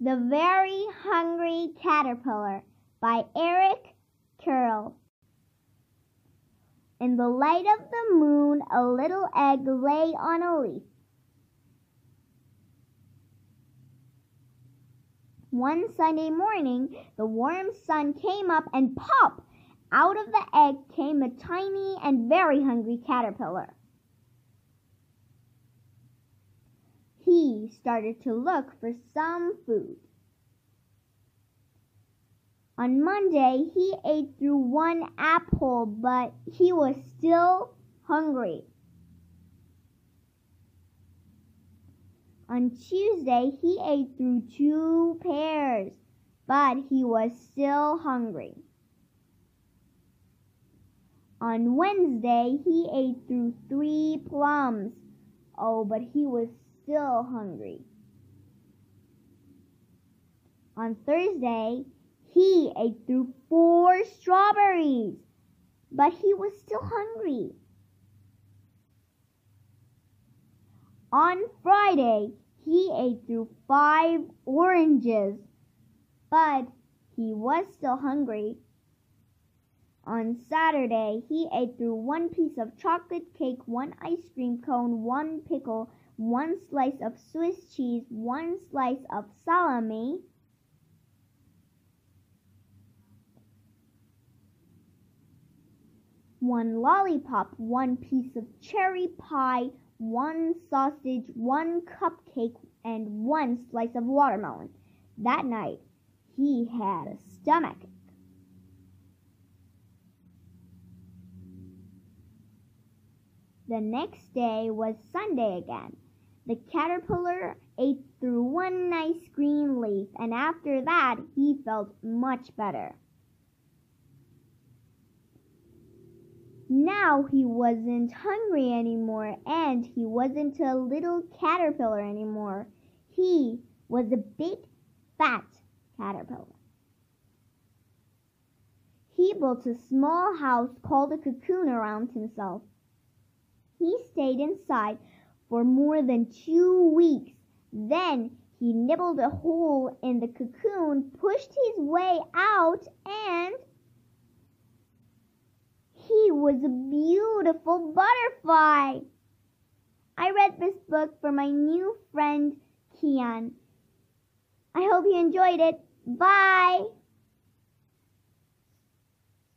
The Very Hungry Caterpillar by Eric Carle. In the light of the moon, a little egg lay on a leaf. One Sunday morning, the warm sun came up and pop! Out of the egg came a tiny and very hungry caterpillar. He started to look for some food. On Monday, he ate through one apple, but he was still hungry. On Tuesday, he ate through two pears, but he was still hungry. On Wednesday, he ate through three plums. Oh, but he was still hungry. On Thursday, he ate through four strawberries, but he was still hungry. On Friday, he ate through five oranges, but he was still hungry. On Saturday, he ate through one piece of chocolate cake, one ice cream cone, one pickle, one slice of Swiss cheese, one slice of salami, one lollipop, one piece of cherry pie, one sausage, one cupcake, and one slice of watermelon. That night, he had a stomach The next day was Sunday again. The caterpillar ate through one nice green leaf, and after that he felt much better. Now he wasn't hungry anymore, and he wasn't a little caterpillar anymore. He was a big, fat caterpillar. He built a small house called a cocoon around himself. He stayed inside for more than two weeks. Then he nibbled a hole in the cocoon, pushed his way out, and he was a beautiful butterfly. I read this book for my new friend Kian. I hope you enjoyed it. Bye.